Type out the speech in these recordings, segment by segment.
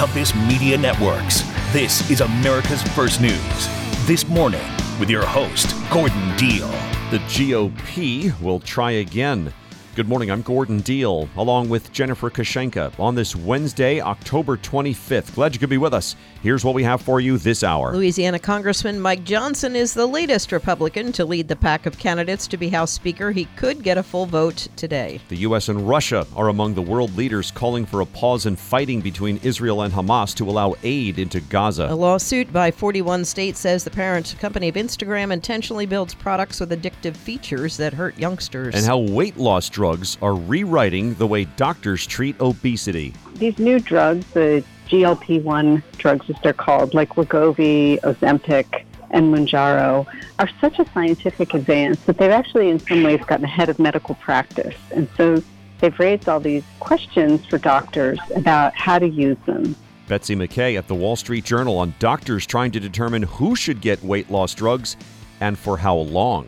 Compass Media Networks. This is America's First News. This morning, with your host, Gordon Deal. The GOP will try again. Good morning, I'm Gordon Deal, along with Jennifer Kushinka on this Wednesday, October 25th. Glad you could be with us. Here's what we have for you this hour. Louisiana Congressman Mike Johnson is the latest Republican to lead the pack of candidates to be House Speaker. He could get a full vote today. The U.S. and Russia are among the world leaders calling for a pause in fighting between Israel and Hamas to allow aid into Gaza. A lawsuit by 41 states says the parent company of Instagram intentionally builds products with addictive features that hurt youngsters. And how weight loss drugs are rewriting the way doctors treat obesity. These new drugs, the GLP 1 drugs, as they're called, like Wegovy, Ozempic, and Mounjaro, are such a scientific advance that they've actually, in some ways, gotten ahead of medical practice. And so they've raised all these questions for doctors about how to use them. Betsy McKay at the Wall Street Journal on doctors trying to determine who should get weight loss drugs and for how long.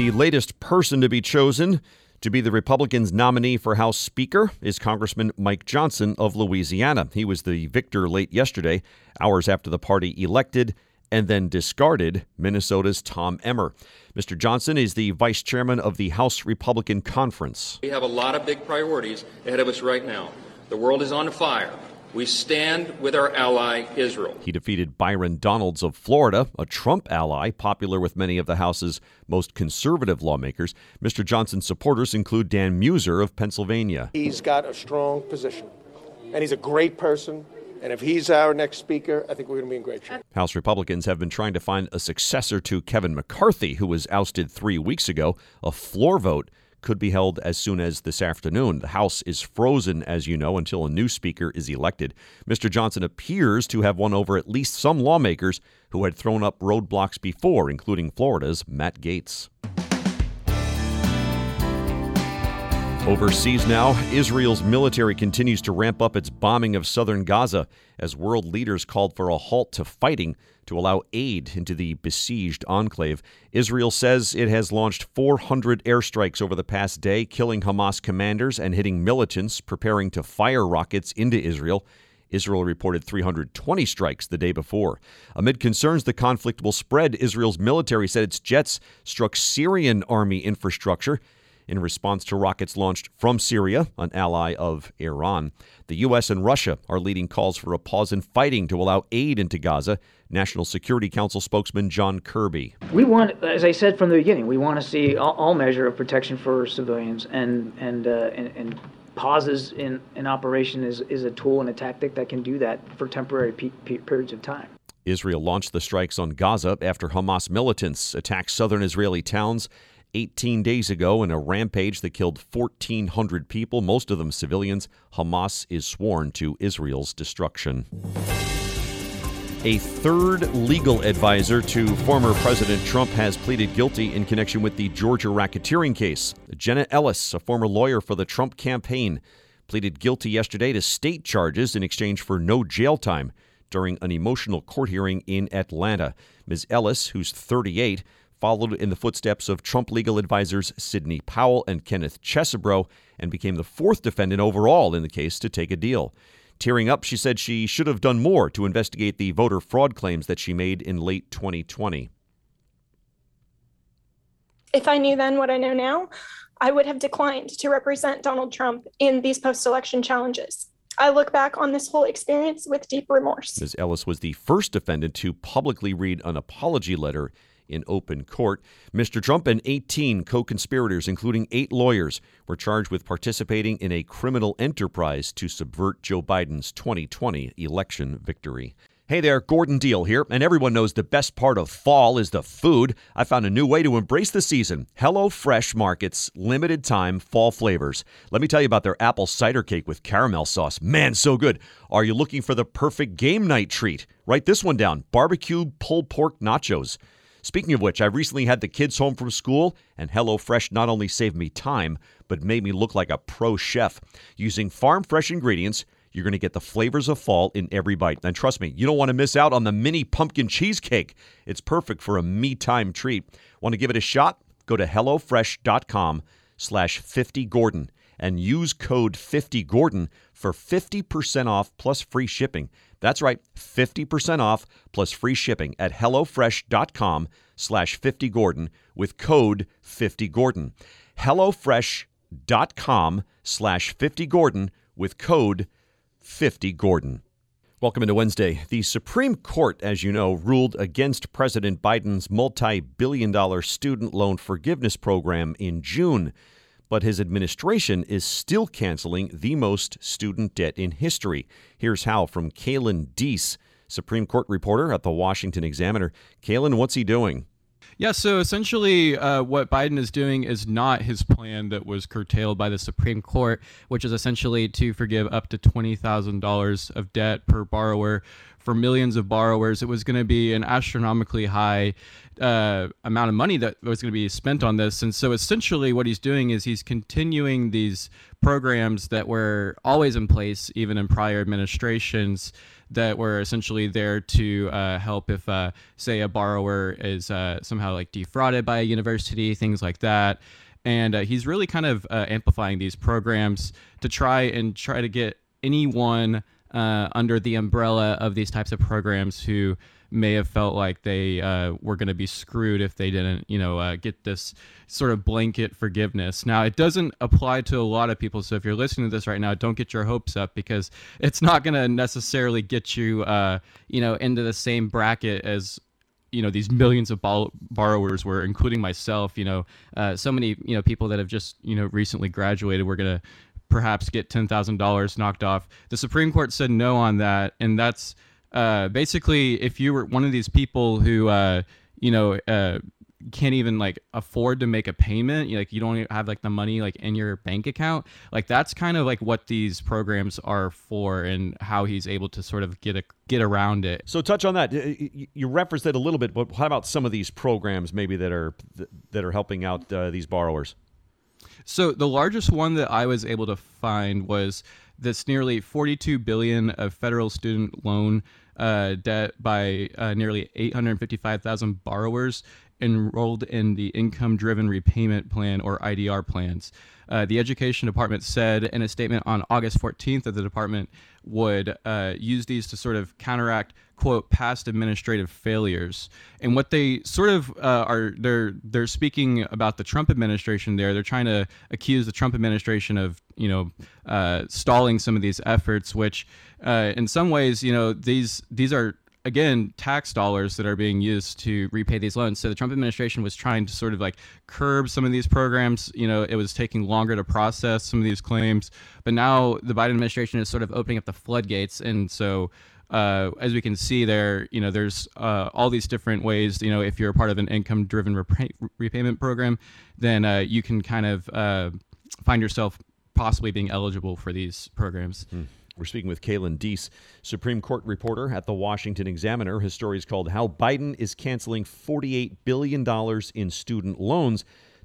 The latest person to be chosen to be the Republicans' nominee for House Speaker is Congressman Mike Johnson of Louisiana. He was the victor late yesterday, hours after the party elected and then discarded Minnesota's Tom Emmer. Mr. Johnson is the vice chairman of the House Republican Conference. We have a lot of big priorities ahead of us right now. The world is on fire. We stand with our ally, Israel. He defeated Byron Donalds of Florida, a Trump ally, popular with many of the House's most conservative lawmakers. Mr. Johnson's supporters include Dan Meuser of Pennsylvania. He's got a strong position, and he's a great person. And if he's our next speaker, I think we're going to be in great shape. House Republicans have been trying to find a successor to Kevin McCarthy, who was ousted three weeks ago. A floor vote could be held as soon as this afternoon. The House is frozen, as you know, until a new Speaker is elected. Mr. Johnson appears to have won over at least some lawmakers who had thrown up roadblocks before, including Florida's Matt Gaetz. Overseas now, Israel's military continues to ramp up its bombing of southern Gaza as world leaders called for a halt to fighting to allow aid into the besieged enclave. Israel says it has launched 400 airstrikes over the past day, killing Hamas commanders and hitting militants preparing to fire rockets into Israel. Israel reported 320 strikes the day before. Amid concerns the conflict will spread, Israel's military said its jets struck Syrian army infrastructure in response to rockets launched from Syria, an ally of Iran. The U.S. and Russia are leading calls for a pause in fighting to allow aid into Gaza. National Security Council spokesman John Kirby. We want, as I said from the beginning, we want to see all, all measure of protection for civilians, and and uh, and, and pauses in an operation is, is a tool and a tactic that can do that for temporary pe- pe- periods of time. Israel launched the strikes on Gaza after Hamas militants attacked southern Israeli towns 18 days ago in a rampage that killed 1,400 people, most of them civilians. Hamas is sworn to Israel's destruction. A third legal advisor to former President Trump has pleaded guilty in connection with the Georgia racketeering case. Jenna Ellis, a former lawyer for the Trump campaign, pleaded guilty yesterday to state charges in exchange for no jail time during an emotional court hearing in Atlanta. Ms. Ellis, who's 38, followed in the footsteps of Trump legal advisors Sidney Powell and Kenneth Chesebro and became the fourth defendant overall in the case to take a deal. Tearing up, she said she should have done more to investigate the voter fraud claims that she made in late 2020. If I knew then what I know now, I would have declined to represent Donald Trump in these post election challenges. I look back on this whole experience with deep remorse. Ms. Ellis was the first defendant to publicly read an apology letter in open court. Mr. Trump and 18 co conspirators, including eight lawyers, were charged with participating in a criminal enterprise to subvert Joe Biden's 2020 election victory. Hey there, Gordon Deal here, and everyone knows the best part of fall is the food. I found a new way to embrace the season. Hello Fresh Market's limited time fall flavors. Let me tell you about their apple cider cake with caramel sauce. Man, so good. Are you looking for the perfect game night treat? Write this one down barbecue pulled pork nachos. Speaking of which, I recently had the kids home from school, and HelloFresh not only saved me time, but made me look like a pro chef. Using farm fresh ingredients, you're going to get the flavors of fall in every bite. And trust me, you don't want to miss out on the mini pumpkin cheesecake. It's perfect for a me time treat. Want to give it a shot? Go to HelloFresh.com slash 50Gordon and use code 50Gordon for 50% off plus free shipping. That's right, 50% off plus free shipping at HelloFresh.com slash 50Gordon with code 50Gordon. HelloFresh.com slash 50Gordon with code 50Gordon. Welcome into Wednesday. The Supreme Court, as you know, ruled against President Biden's multi billion dollar student loan forgiveness program in June but his administration is still canceling the most student debt in history. Here's how from Kalen Deese, Supreme Court reporter at the Washington Examiner. Kalen, what's he doing? Yeah, so essentially, uh, what Biden is doing is not his plan that was curtailed by the Supreme Court, which is essentially to forgive up to $20,000 of debt per borrower for millions of borrowers. It was going to be an astronomically high uh, amount of money that was going to be spent on this. And so essentially, what he's doing is he's continuing these programs that were always in place, even in prior administrations, that were essentially there to uh, help if, uh, say, a borrower is uh, somehow like defrauded by a university, things like that. And uh, he's really kind of uh, amplifying these programs to try and try to get anyone under the umbrella of these types of programs who may have felt like they uh, were going to be screwed if they didn't, you know, uh, get this sort of blanket forgiveness. Now, it doesn't apply to a lot of people. So if you're listening to this right now, don't get your hopes up because it's not going to necessarily get you, uh, you know, into the same bracket as you know these millions of borrowers were including myself you know uh, so many you know people that have just you know recently graduated we're going to perhaps get $10,000 knocked off the supreme court said no on that and that's uh, basically, if you were one of these people who, uh, you know, uh, can't even like afford to make a payment, like you don't have like the money like in your bank account, like that's kind of like what these programs are for, and how he's able to sort of get a get around it. So touch on that. You referenced it a little bit, but how about some of these programs maybe that are that are helping out uh, these borrowers? So the largest one that I was able to find was this nearly 42 billion of federal student loan uh, debt by uh, nearly 855,000 borrowers enrolled in the income driven repayment plan or IDR plans. Uh, the Education Department said in a statement on August 14th that the department would uh, use these to sort of counteract quote past administrative failures. And what they sort of uh, are they're they're speaking about the Trump administration. There, they're trying to accuse the Trump administration of you know uh, stalling some of these efforts, which uh, in some ways you know these these are again tax dollars that are being used to repay these loans so the trump administration was trying to sort of like curb some of these programs you know it was taking longer to process some of these claims but now the biden administration is sort of opening up the floodgates and so uh, as we can see there, you know, there's uh, all these different ways. You know, if you're a part of an income-driven repay- repayment program, then uh, you can kind of uh, find yourself possibly being eligible for these programs. Hmm. We're speaking with Kalen Deese, Supreme Court reporter at the Washington Examiner. His story is called How Biden is Canceling $48 Billion in Student Loans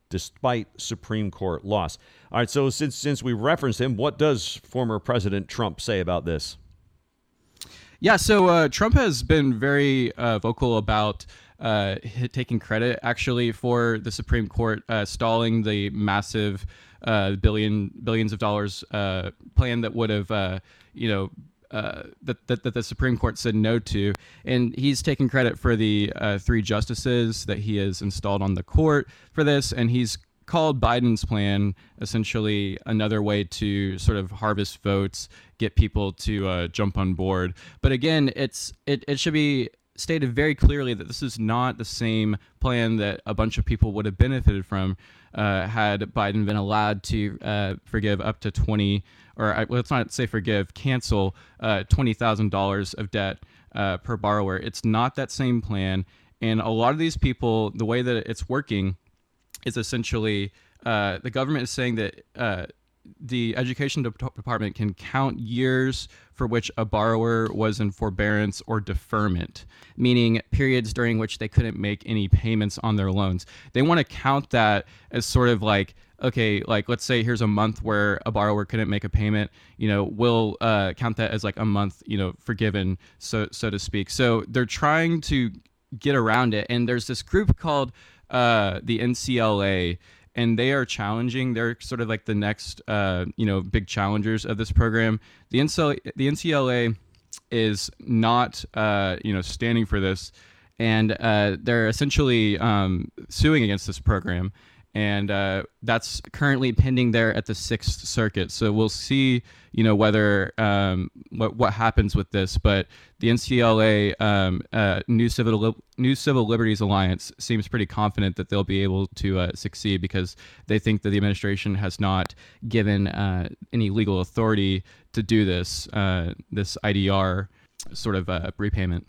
Despite Supreme Court Loss. All right, so since, since we referenced him, what does former President Trump say about this? Yeah, so uh, Trump has been very uh, vocal about uh, taking credit actually for the Supreme Court uh, stalling the massive uh, billion billions of dollars uh, plan that would have you know uh, that, that, that, the Supreme Court said no to. And he's taking credit for the uh, three justices that he has installed on the court for this. And he's called Biden's plan essentially another way to sort of harvest votes, get people to uh, jump on board. But again, it's it, it should be stated very clearly that this is not the same plan that a bunch of people would have benefited from uh, had Biden been allowed to uh, forgive up to 20, or well, let's not say forgive, cancel uh, $20,000 of debt uh, per borrower. It's not that same plan. And a lot of these people, the way that it's working is essentially uh, the government is saying that uh, the education department can count years for which a borrower was in forbearance or deferment, meaning periods during which they couldn't make any payments on their loans. They want to count that as sort of like, okay, like let's say here's a month where a borrower couldn't make a payment, you know, we'll uh, count that as like a month, you know, forgiven, so so to speak. So they're trying to get around it, and there's this group called uh, the NCLA and they are challenging. They're sort of like the next, uh, you know, big challengers of this program. The NCLA, the NCLA is not, uh, you know, standing for this, and uh, they're essentially um, suing against this program and uh, that's currently pending there at the Sixth Circuit. So we'll see, you know, whether um, what what happens with this. But the NCLA um, uh, New Civil New Civil Liberties Alliance seems pretty confident that they'll be able to uh, succeed because they think that the administration has not given uh, any legal authority to do this uh, this IDR sort of uh, repayment.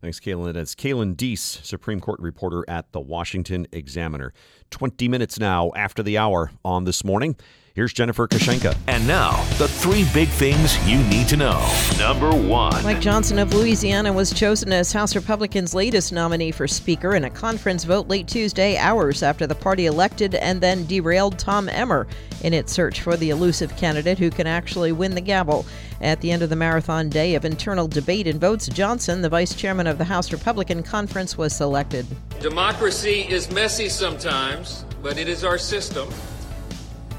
Thanks, Kalen. That's Kalen Deese, Supreme Court reporter at the Washington Examiner. 20 minutes now after the hour on this morning. Here's Jennifer Kushinka. And now, the three big things you need to know. Number one Mike Johnson of Louisiana was chosen as House Republicans' latest nominee for Speaker in a conference vote late Tuesday, hours after the party elected and then derailed Tom Emmer in its search for the elusive candidate who can actually win the gavel. At the end of the marathon day of internal debate and votes, Johnson, the vice chairman of the House Republican Conference, was selected. Democracy is messy sometimes, but it is our system.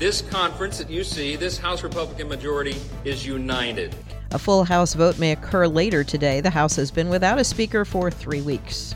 This conference that you see, this House Republican majority, is united. A full House vote may occur later today. The House has been without a Speaker for three weeks.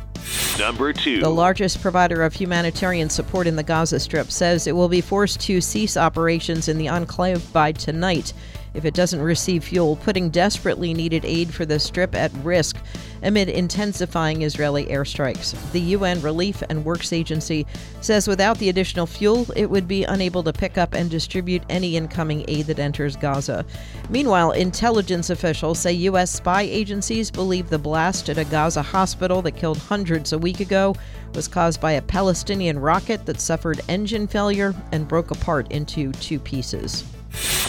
Number two. The largest provider of humanitarian support in the Gaza Strip says it will be forced to cease operations in the enclave by tonight if it doesn't receive fuel, putting desperately needed aid for the Strip at risk amid intensifying Israeli airstrikes. The UN Relief and Works Agency says without the additional fuel, it would be unable to pick up and distribute any incoming aid that enters Gaza. Meanwhile, intelligence officials say U.S. spy agencies believe the blast at a Gaza hospital that killed hundreds a week ago was caused by a Palestinian rocket that suffered engine failure and broke apart into two pieces.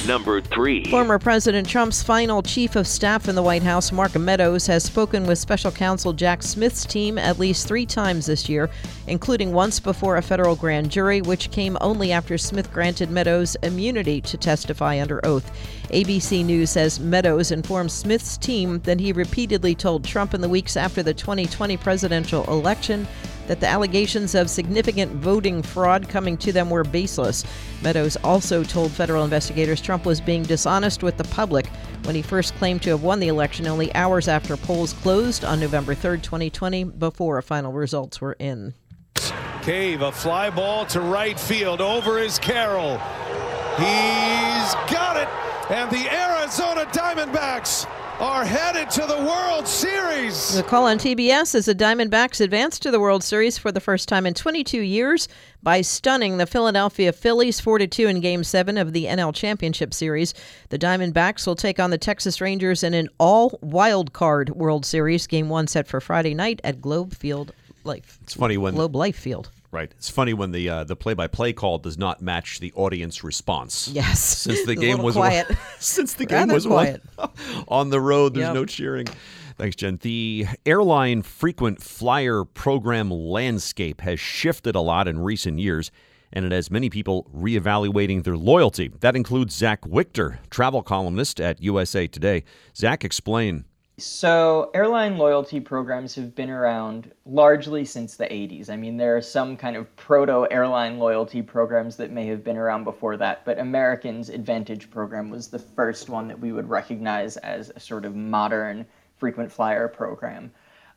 Number three. Former President Trump's final chief of staff in the White House, Mark Meadows, has spoken with special counsel Jack Smith's team at least three times this year, including once before a federal grand jury, which came only after Smith granted Meadows immunity to testify under oath. ABC News says Meadows informed Smith's team that he repeatedly told Trump in the weeks after the 2020 presidential election that the allegations of significant voting fraud coming to them were baseless. Meadows also told federal investigators Trump was being dishonest with the public when he first claimed to have won the election only hours after polls closed on November 3, 2020, before final results were in. Cave, a fly ball to right field. Over is Carroll. He's got it. And the Arizona Diamondbacks are headed to the World Series. The call on TBS is the Diamondbacks advance to the World Series for the first time in 22 years by stunning the Philadelphia Phillies 4 2 in Game 7 of the NL Championship Series. The Diamondbacks will take on the Texas Rangers in an all wild card World Series. Game 1 set for Friday night at Globe Field Life. It's funny when Globe Life Field. Right. It's funny when the uh, the play by play call does not match the audience response. Yes. Since the game was quiet. since the game Rather was quiet. on the road, there's Yep. no cheering. Thanks, Jen. The airline frequent flyer program landscape has shifted a lot in recent years, and it has many people reevaluating their loyalty. That includes Zach Wichter, travel columnist at USA Today. Zach, explain. So, airline loyalty programs have been around largely since the 80s. I mean, there are some kind of proto airline loyalty programs that may have been around before that, but American's Advantage program was the first one that we would recognize as a sort of modern frequent flyer program.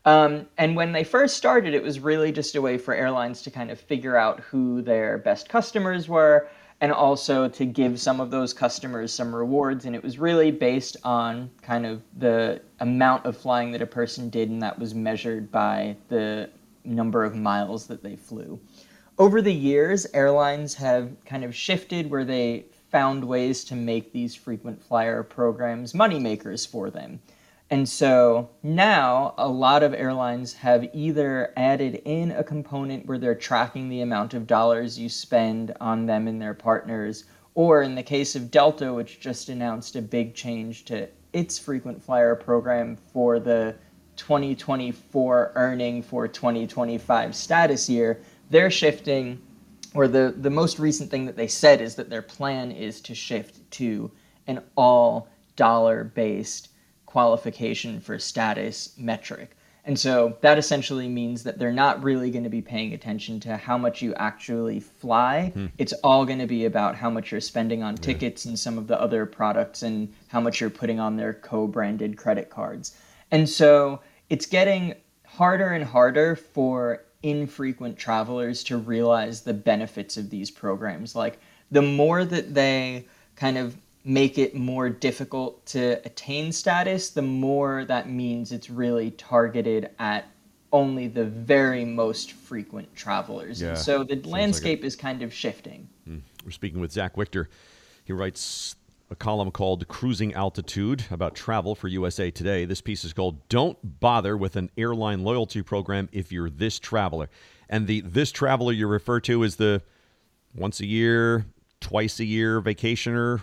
Um, and when they first started, it was really just a way for airlines to kind of figure out who their best customers were and also to give some of those customers some rewards. And it was really based on kind of the amount of flying that a person did, and that was measured by the number of miles that they flew. Over the years, airlines have kind of shifted where they found ways to make these frequent flyer programs moneymakers for them. And so now a lot of airlines have either added in a component where they're tracking the amount of dollars you spend on them and their partners, or in the case of Delta, which just announced a big change to its frequent flyer program for the 2024 earning for 2025 status year, they're shifting, or the, the most recent thing that they said is that their plan is to shift to an all dollar based qualification for status metric. And so that essentially means that they're not really going to be paying attention to how much you actually fly. Hmm. It's all going to be about how much you're spending on tickets and some of the other products and how much you're putting on their co branded credit cards. And so it's getting harder and harder for infrequent travelers to realize the benefits of these programs. Like the more that they kind of make it more difficult to attain status, the more that means it's really targeted at only the very most frequent travelers. Yeah, and so the landscape like is kind of shifting. Mm. We're speaking with Zach Wichter. He writes a column called Cruising Altitude about travel for USA Today. This piece is called Don't Bother with an Airline Loyalty Program if you're this traveler. And the this traveler you refer to is the once a year, twice a year vacationer.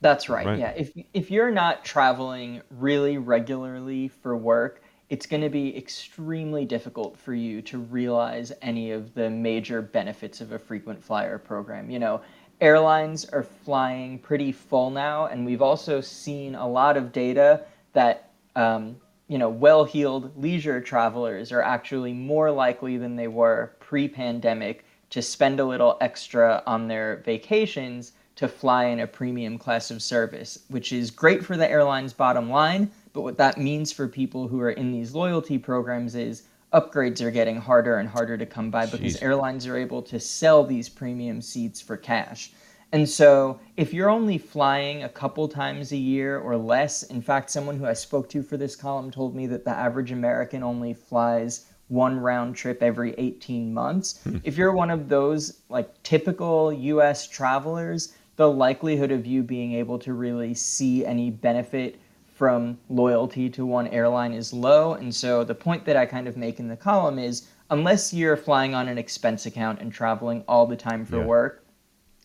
That's right. right. Yeah. If if you're not traveling really regularly for work, it's going to be extremely difficult for you to realize any of the major benefits of a frequent flyer program. You know, airlines are flying pretty full now, and we've also seen a lot of data that um, you know well-heeled leisure travelers are actually more likely than they were pre-pandemic to spend a little extra on their vacations to fly in a premium class of service, which is great for the airline's bottom line. But what that means for people who are in these loyalty programs is upgrades are getting harder and harder to come by because Jeez. airlines are able to sell these premium seats for cash. And so, if you're only flying a couple times a year or less, in fact, someone who I spoke to for this column told me that the average American only flies one round trip every 18 months. Hmm. If you're one of those like typical US travelers, the likelihood of you being able to really see any benefit from loyalty to one airline is low. And so the point that I kind of make in the column is unless you're flying on an expense account and traveling all the time for yeah. work,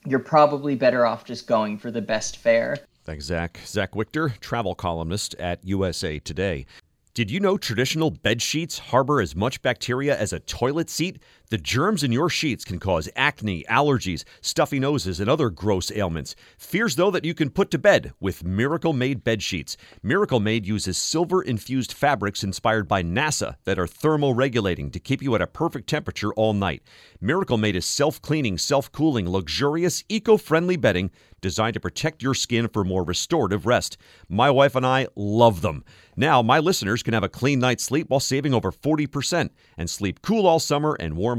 you're probably better off just going for the best fare. Thanks, Zach. Zach Wichter, travel columnist at USA Today. Did you know traditional bed sheets harbor as much bacteria as a toilet seat? The germs in your sheets can cause acne, allergies, stuffy noses, and other gross ailments. Fears, though, that you can put to bed with Miracle Made bed sheets. Miracle Made uses silver infused fabrics inspired by NASA that are thermoregulating to keep you at a perfect temperature all night. Miracle Made is self cleaning, self cooling, luxurious, eco friendly bedding designed to protect your skin for more restorative rest. My wife and I love them. Now, my listeners can have a clean night's sleep while saving over 40% and sleep cool all summer and warm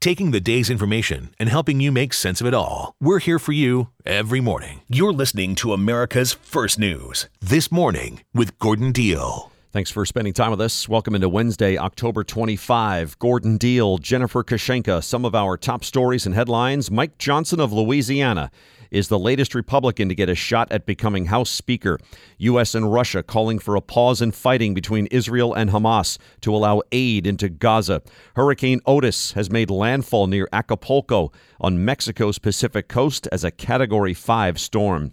taking the day's information and helping you make sense of it all. We're here for you every morning. You're listening to America's First News. This morning with Gordon Deal. Thanks for spending time with us. Welcome into Wednesday, October 25. Gordon Deal, Jennifer Kushinka, some of our top stories and headlines. Mike Johnson of Louisiana is the latest Republican to get a shot at becoming House Speaker. U.S. and Russia calling for a pause in fighting between Israel and Hamas to allow aid into Gaza. Hurricane Otis has made landfall near Acapulco on Mexico's Pacific coast as a Category 5 storm.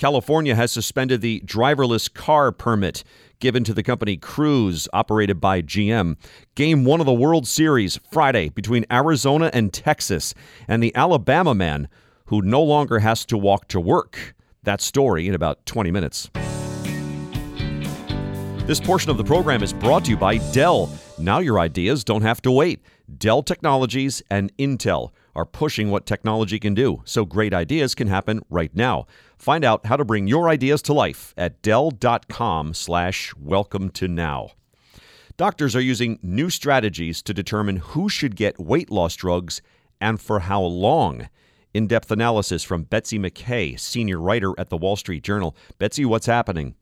California has suspended the driverless car permit given to the company Cruise, operated by GM. Game one of the World Series Friday between Arizona and Texas, and the Alabama man who no longer has to walk to work. That story in about 20 minutes. This portion of the program is brought to you by Dell. Now your ideas don't have to wait. Dell Technologies and Intel are pushing what technology can do, so great ideas can happen right now. Find out how to bring your ideas to life at dell.com slash welcome to now. Doctors are using new strategies to determine who should get weight loss drugs and for how long. In depth analysis from Betsy McKay, senior writer at the Wall Street Journal. Betsy, what's happening?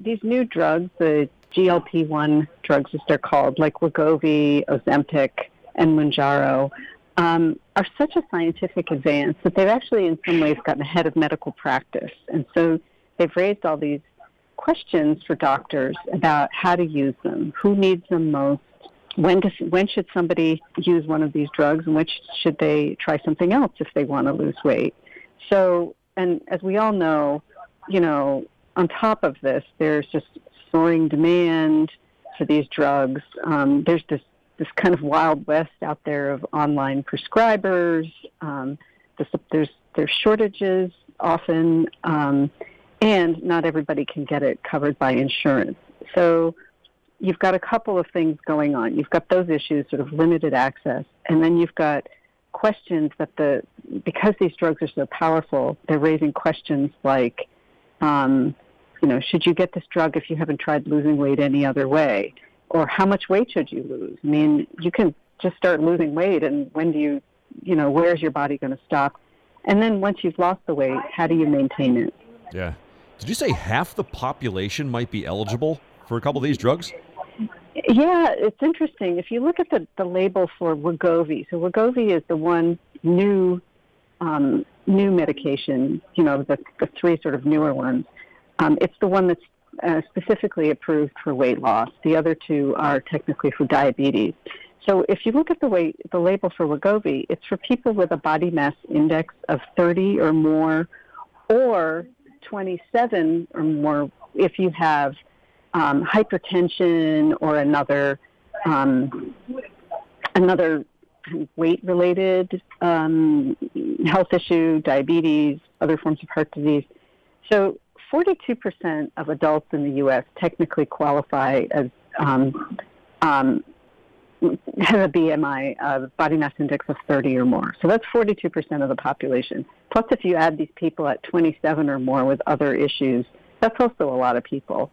These new drugs, the GLP 1 drugs as they're called, like Wegovy, Ozempic, and Mounjaro, um, are such a scientific advance that they've actually, in some ways, gotten ahead of medical practice. And so they've raised all these questions for doctors about how to use them, who needs them most, when does when should somebody use one of these drugs and which should they try something else if they want to lose weight so and as we all know you know on top of this there's just soaring demand for these drugs um, there's this this kind of wild west out there of online prescribers. Um, there's there's shortages often um, and not everybody can get it covered by insurance. So you've got a couple of things going on. You've got those issues, sort of limited access, and then you've got questions that the because these drugs are so powerful, they're raising questions like, um, you know, should you get this drug if you haven't tried losing weight any other way, or how much weight should you lose? I mean, you can just start losing weight, and when do you, you know, where's your body going to stop? And then once you've lost the weight, how do you maintain it? Yeah. Did you say half the population might be eligible for a couple of these drugs? Yeah, it's interesting. If you look at the, the label for Wegovy, so Wegovy is the one new um, new medication, you know, the, the three sort of newer ones. Um, it's the one that's uh, specifically approved for weight loss. The other two are technically for diabetes. So if you look at the weight, the label for Wegovy, it's for people with a body mass index of 30 or more, or 27 or more if you have um, hypertension or another um, another weight related um, health issue, diabetes, other forms of heart disease. So 42% of adults in the U.S. technically qualify as um, um, have a BMI, uh, body mass index of 30 or more. So that's 42% of the population. Plus, if you add these people at 27 or more with other issues, that's also a lot of people.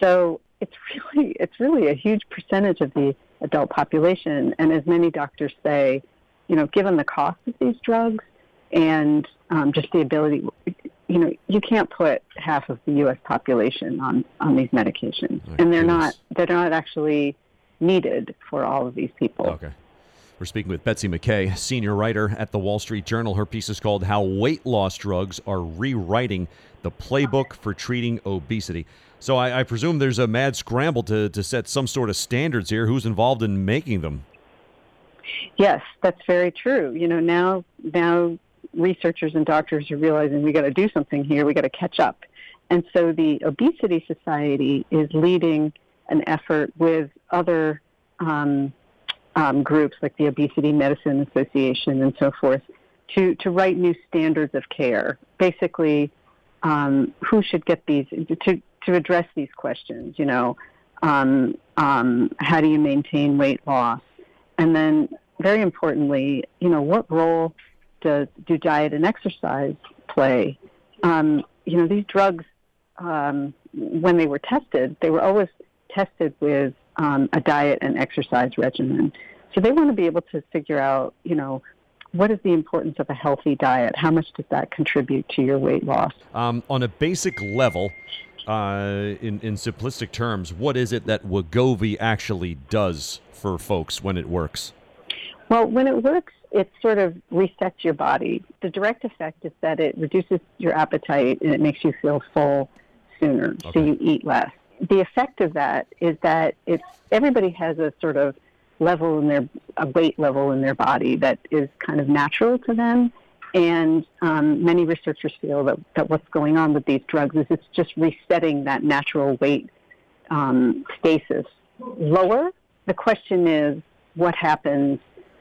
So it's really it's really a huge percentage of the adult population, and as many doctors say, you know, given the cost of these drugs and um, just the ability, you know, you can't put half of the U.S. population on on these medications, oh, and they're not they're not actually needed for all of these people. Okay. We're speaking with Betsy McKay, senior writer at the Wall Street Journal. Her piece is called How Weight Loss Drugs Are Rewriting the Playbook for Treating Obesity. So I, I, presume there's a mad scramble to, to set some sort of standards here. Who's involved in making them? Yes, that's very true. You know, now now researchers and doctors are realizing we got to do something here. We got to catch up, and so the Obesity Society is leading an effort with other um, um, groups like the Obesity Medicine Association and so forth to to write new standards of care. Basically, um, who should get these to to address these questions. You know, um, um, how do you maintain weight loss, and then very importantly, you know, what role does do diet and exercise play? Um, you know, these drugs, um, when they were tested, they were always tested with um, a diet and exercise regimen. So they want to be able to figure out, you know, what is the importance of a healthy diet? How much does that contribute to your weight loss? Um, on a basic level, uh, in, in simplistic terms, what is it that Wegovy actually does for folks when it works? Well, when it works, it sort of resets your body. The direct effect is that it reduces your appetite and it makes you feel full sooner, okay. so you eat less. The effect of that is that it's everybody has a sort of level in their a weight level in their body that is kind of natural to them and um, many researchers feel that, that what's going on with these drugs is it's just resetting that natural weight um, stasis lower. The question is what happens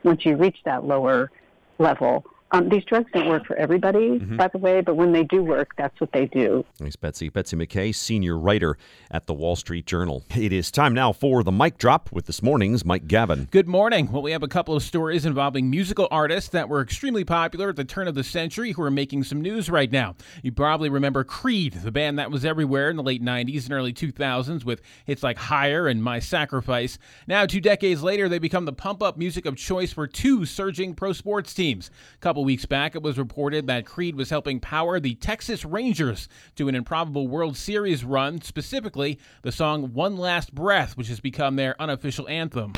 once you reach that lower level um, these drugs don't work for everybody, mm-hmm. by the way, but when they do work, that's what they do. Thanks, Betsy. Betsy McKay, senior writer at the Wall Street Journal. It is time now for the mic drop with this morning's Mike Gavin. Good morning. Well, we have a couple of stories involving musical artists that were extremely popular at the turn of the century who are making some news right now. You probably remember Creed, the band that was everywhere in the late 90s and early 2000s with hits like Higher and My Sacrifice. Now, two decades later, they become the pump up music of choice for two surging pro sports teams. A couple couple weeks back, it was reported that Creed was helping power the Texas Rangers to an improbable World Series run, specifically the song One Last Breath, which has become their unofficial anthem.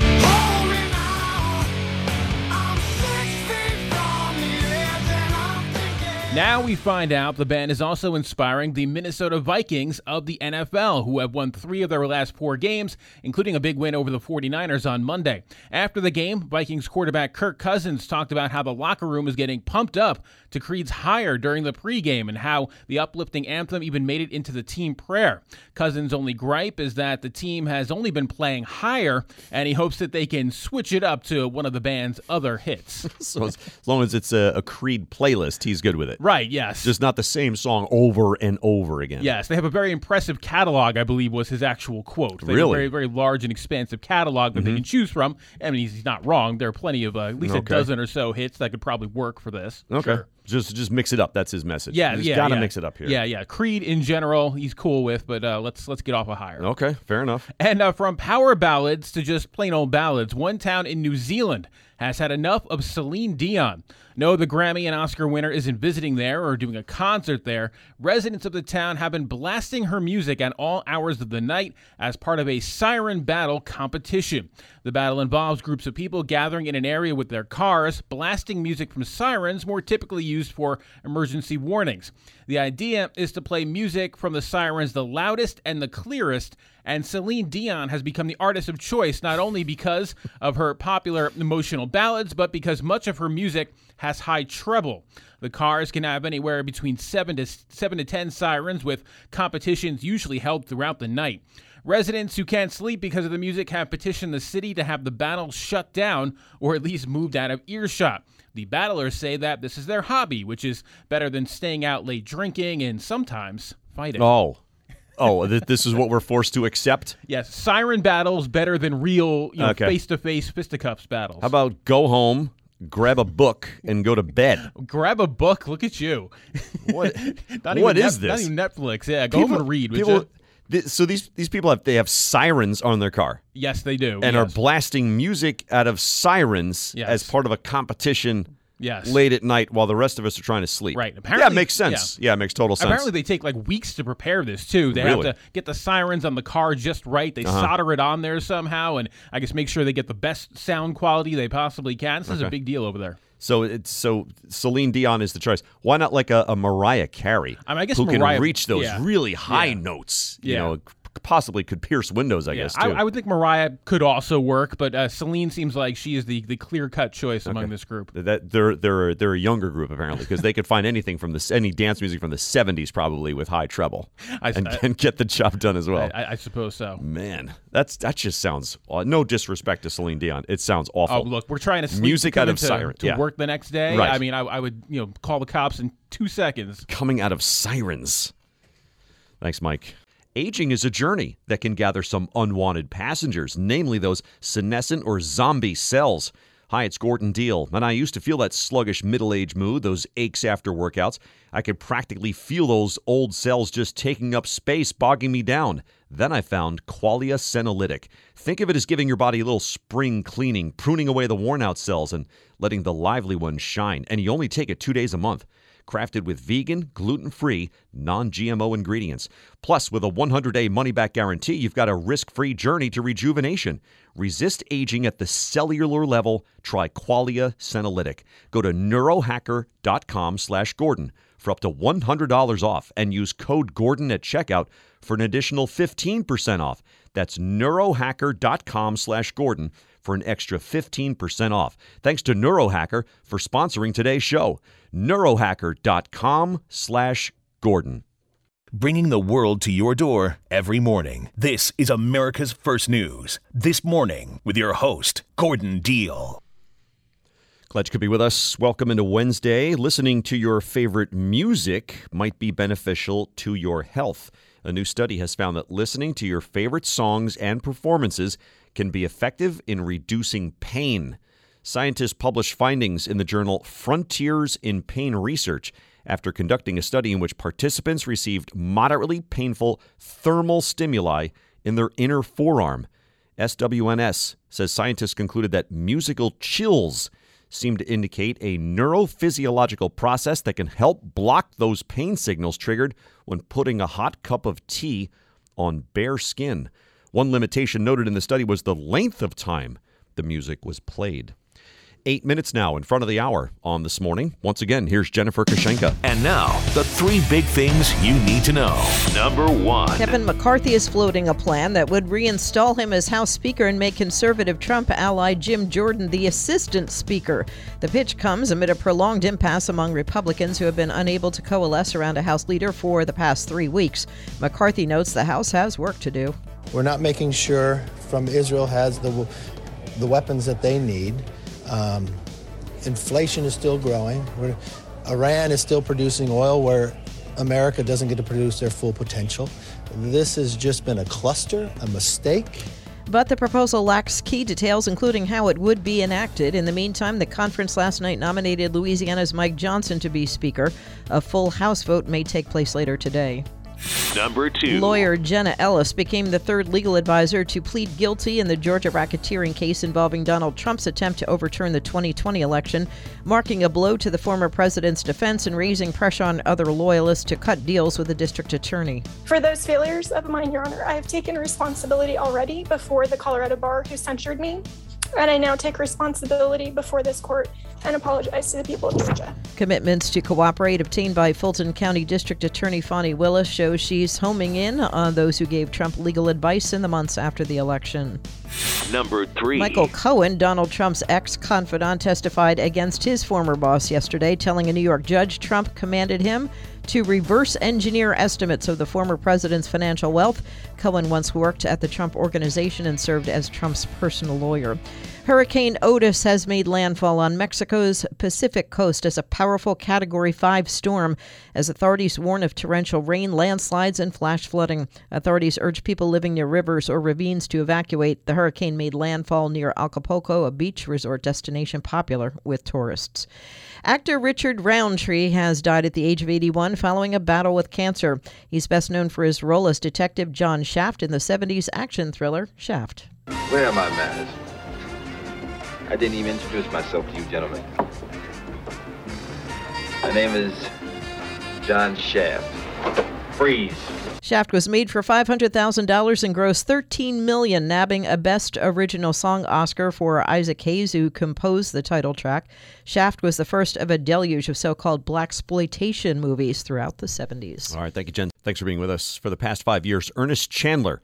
Now we find out the band is also inspiring the Minnesota Vikings of the NFL, who have won three of their last four games, including a big win over the 49ers on Monday. After the game, Vikings quarterback Kirk Cousins talked about how the locker room is getting pumped up to Creed's higher during the pregame and how the uplifting anthem even made it into the team prayer. Cousins' only gripe is that the team has only been playing higher, and he hopes that they can switch it up to one of the band's other hits. so as long as it's a, a Creed playlist, he's good with it. Right, yes. Just not the same song over and over again. Yes, they have a very impressive catalog, I believe was his actual quote. They have Really? a very, very large and expansive catalog that they Mhm. can choose from. I mean, he's not wrong. There are plenty of uh, at least a dozen or so hits that could probably work for this. Okay. Sure. Just just mix it up. That's his message. Yeah, You yeah, gotta yeah. mix it up here. Yeah, yeah. Creed in general, he's cool with, but uh, let's let's get off a higher. Okay, fair enough. And uh, from power ballads to just plain old ballads, one town in New Zealand has had enough of Celine Dion. No, the Grammy and Oscar winner isn't visiting there or doing a concert there. Residents of the town have been blasting her music at all hours of the night as part of a siren battle competition. The battle involves groups of people gathering in an area with their cars, blasting music from sirens, more typically used for emergency warnings. The idea is to play music from the sirens the loudest and the clearest, and Celine Dion has become the artist of choice not only because of her popular emotional ballads, but because much of her music has high treble. The cars can have anywhere between seven to seven to ten sirens, with competitions usually held throughout the night. Residents who can't sleep because of the music have petitioned the city to have the battle shut down or at least moved out of earshot. The battlers say that this is their hobby, which is better than staying out late drinking and sometimes fighting. Oh. Oh, th- this is what we're forced to accept? Yes, siren battles better than real, you know, Okay. face-to-face fisticuffs battles. How about go home, grab a book, and go to bed? Grab a book. Look at you. What? not what even is Net- Not this? even Netflix. Yeah, go home and read. would people- so these these people have they have sirens on their car Yes, they do. and are blasting music out of sirens Yes. as part of a competition. Yes. Late at night while the rest of us are trying to sleep. Right. yeah, Apparently- it makes sense. yeah. Yeah, it makes total sense. Apparently, they take like weeks to prepare this too. They Really? have to get the sirens on the car just right. They Uh-huh. solder it on there somehow, and I guess make sure they get the best sound quality they possibly can. This is a big deal over there. So it's so Celine Dion is the choice. Why not like a, a Mariah Carey? I mean, I guess who Mariah- can reach those yeah. really high Yeah. notes. You Yeah. know, possibly could pierce windows. I Yeah, guess I, too. I would think Mariah could also work, but uh, Celine seems like she is the, the clear cut choice among this group. that they're they're they're a younger group apparently because they could find anything from this any dance music from the 70s probably with high treble I- and, I- and get the job done as well. I, I suppose so. Man, that's that just sounds uh, no disrespect to Celine Dion. It sounds awful. Oh, look, we're trying to sleep music out of into- siren to yeah. work the next day. Right. I mean, I, I would you know call the cops in two seconds. coming out of sirens. Thanks, Mike. Aging is a journey that can gather some unwanted passengers, namely those senescent or zombie cells. Hi, it's Gordon Deal, and I used to feel that sluggish middle age mood, those aches after workouts. I could practically feel those old cells just taking up space, bogging me down. Then I found Qualia Senolytic. Think of it as giving your body a little spring cleaning, pruning away the worn out cells, and letting the lively ones shine. And you only take it two days a month crafted with vegan, gluten free, non GMO ingredients. Plus, with a 100 day money back guarantee, you've got a risk free journey to rejuvenation. Resist aging at the cellular level. Try Qualia Senolytic. Go to neurohacker.com slash Gordon for up to $100 off and use code Gordon at checkout for an additional 15% off. That's neurohacker.com slash Gordon for an extra 15% off. Thanks to Neurohacker for sponsoring today's show. Neurohacker.com slash Gordon. Bringing the world to your door every morning. This is America's First News. This morning with your host, Gordon Deal. Glad you could be with us. Welcome into Wednesday. Listening to your favorite music might be beneficial to your health. A new study has found that listening to your favorite songs and performances can be effective in reducing pain. Scientists published findings in the journal Frontiers in Pain Research after conducting a study in which participants received moderately painful thermal stimuli in their inner forearm. SWNS says scientists concluded that musical chills seem to indicate a neurophysiological process that can help block those pain signals triggered when putting a hot cup of tea on bare skin. One limitation noted in the study was the length of time the music was played. Eight minutes now in front of the hour on this morning. Once again, here's Jennifer Kushinka. And now, the three big things you need to know. Number one Kevin McCarthy is floating a plan that would reinstall him as House Speaker and make conservative Trump ally Jim Jordan the assistant speaker. The pitch comes amid a prolonged impasse among Republicans who have been unable to coalesce around a House leader for the past three weeks. McCarthy notes the House has work to do. We're not making sure from Israel has the the weapons that they need. Um, inflation is still growing. We're, Iran is still producing oil where America doesn't get to produce their full potential. This has just been a cluster, a mistake. But the proposal lacks key details, including how it would be enacted. In the meantime, the conference last night nominated Louisiana's Mike Johnson to be Speaker. A full House vote may take place later today. Number two. Lawyer Jenna Ellis became the third legal advisor to plead guilty in the Georgia racketeering case involving Donald Trump's attempt to overturn the 2020 election, marking a blow to the former president's defense and raising pressure on other loyalists to cut deals with the district attorney. For those failures of mine, Your Honor, I have taken responsibility already before the Colorado bar who censured me and I now take responsibility before this court and apologize to the people of Georgia. Commitments to cooperate obtained by Fulton County District Attorney Fani Willis show she's homing in on those who gave Trump legal advice in the months after the election. Number three. Michael Cohen, Donald Trump's ex confidant, testified against his former boss yesterday, telling a New York judge Trump commanded him to reverse engineer estimates of the former president's financial wealth. Cohen once worked at the Trump Organization and served as Trump's personal lawyer. Hurricane Otis has made landfall on Mexico's Pacific coast as a powerful Category 5 storm as authorities warn of torrential rain, landslides, and flash flooding. Authorities urge people living near rivers or ravines to evacuate. The hurricane made landfall near Acapulco, a beach resort destination popular with tourists. Actor Richard Roundtree has died at the age of 81 following a battle with cancer. He's best known for his role as Detective John Shaft in the 70s action thriller Shaft. Where are my manners? I didn't even introduce myself to you gentlemen. My name is John Shaft. Freeze. Shaft was made for $500,000 and grossed 13 million, nabbing a Best Original Song Oscar for Isaac Hayes, who composed the title track. Shaft was the first of a deluge of so-called blaxploitation movies throughout the 70s. All right, thank you, Jen. Thanks for being with us. For the past five years, Ernest Chandler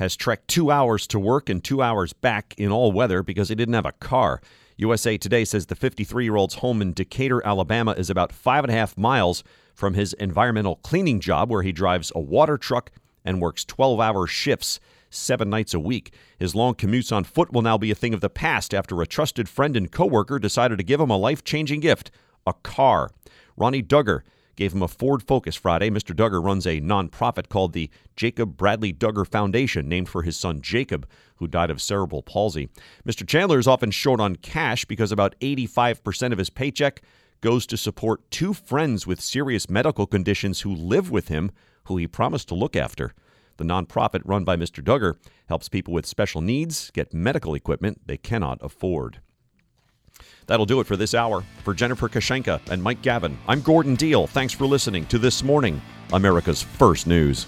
has trekked two hours to work and two hours back in all weather because he didn't have a car. USA Today says the 53 year old's home in Decatur, Alabama is about five and a half miles from his environmental cleaning job, where he drives a water truck and works 12 hour shifts seven nights a week. His long commutes on foot will now be a thing of the past after a trusted friend and coworker decided to give him a life changing gift a car. Ronnie Duggar gave him a Ford Focus Friday. Mr. Duggar runs a nonprofit called the Jacob Bradley Duggar Foundation, named for his son Jacob, who died of cerebral palsy. Mr. Chandler is often short on cash because about 85% of his paycheck goes to support two friends with serious medical conditions who live with him, who he promised to look after. The nonprofit run by Mr. Duggar helps people with special needs get medical equipment they cannot afford. That'll do it for this hour. For Jennifer Kushinka and Mike Gavin, I'm Gordon Deal. Thanks for listening to This Morning, America's First News.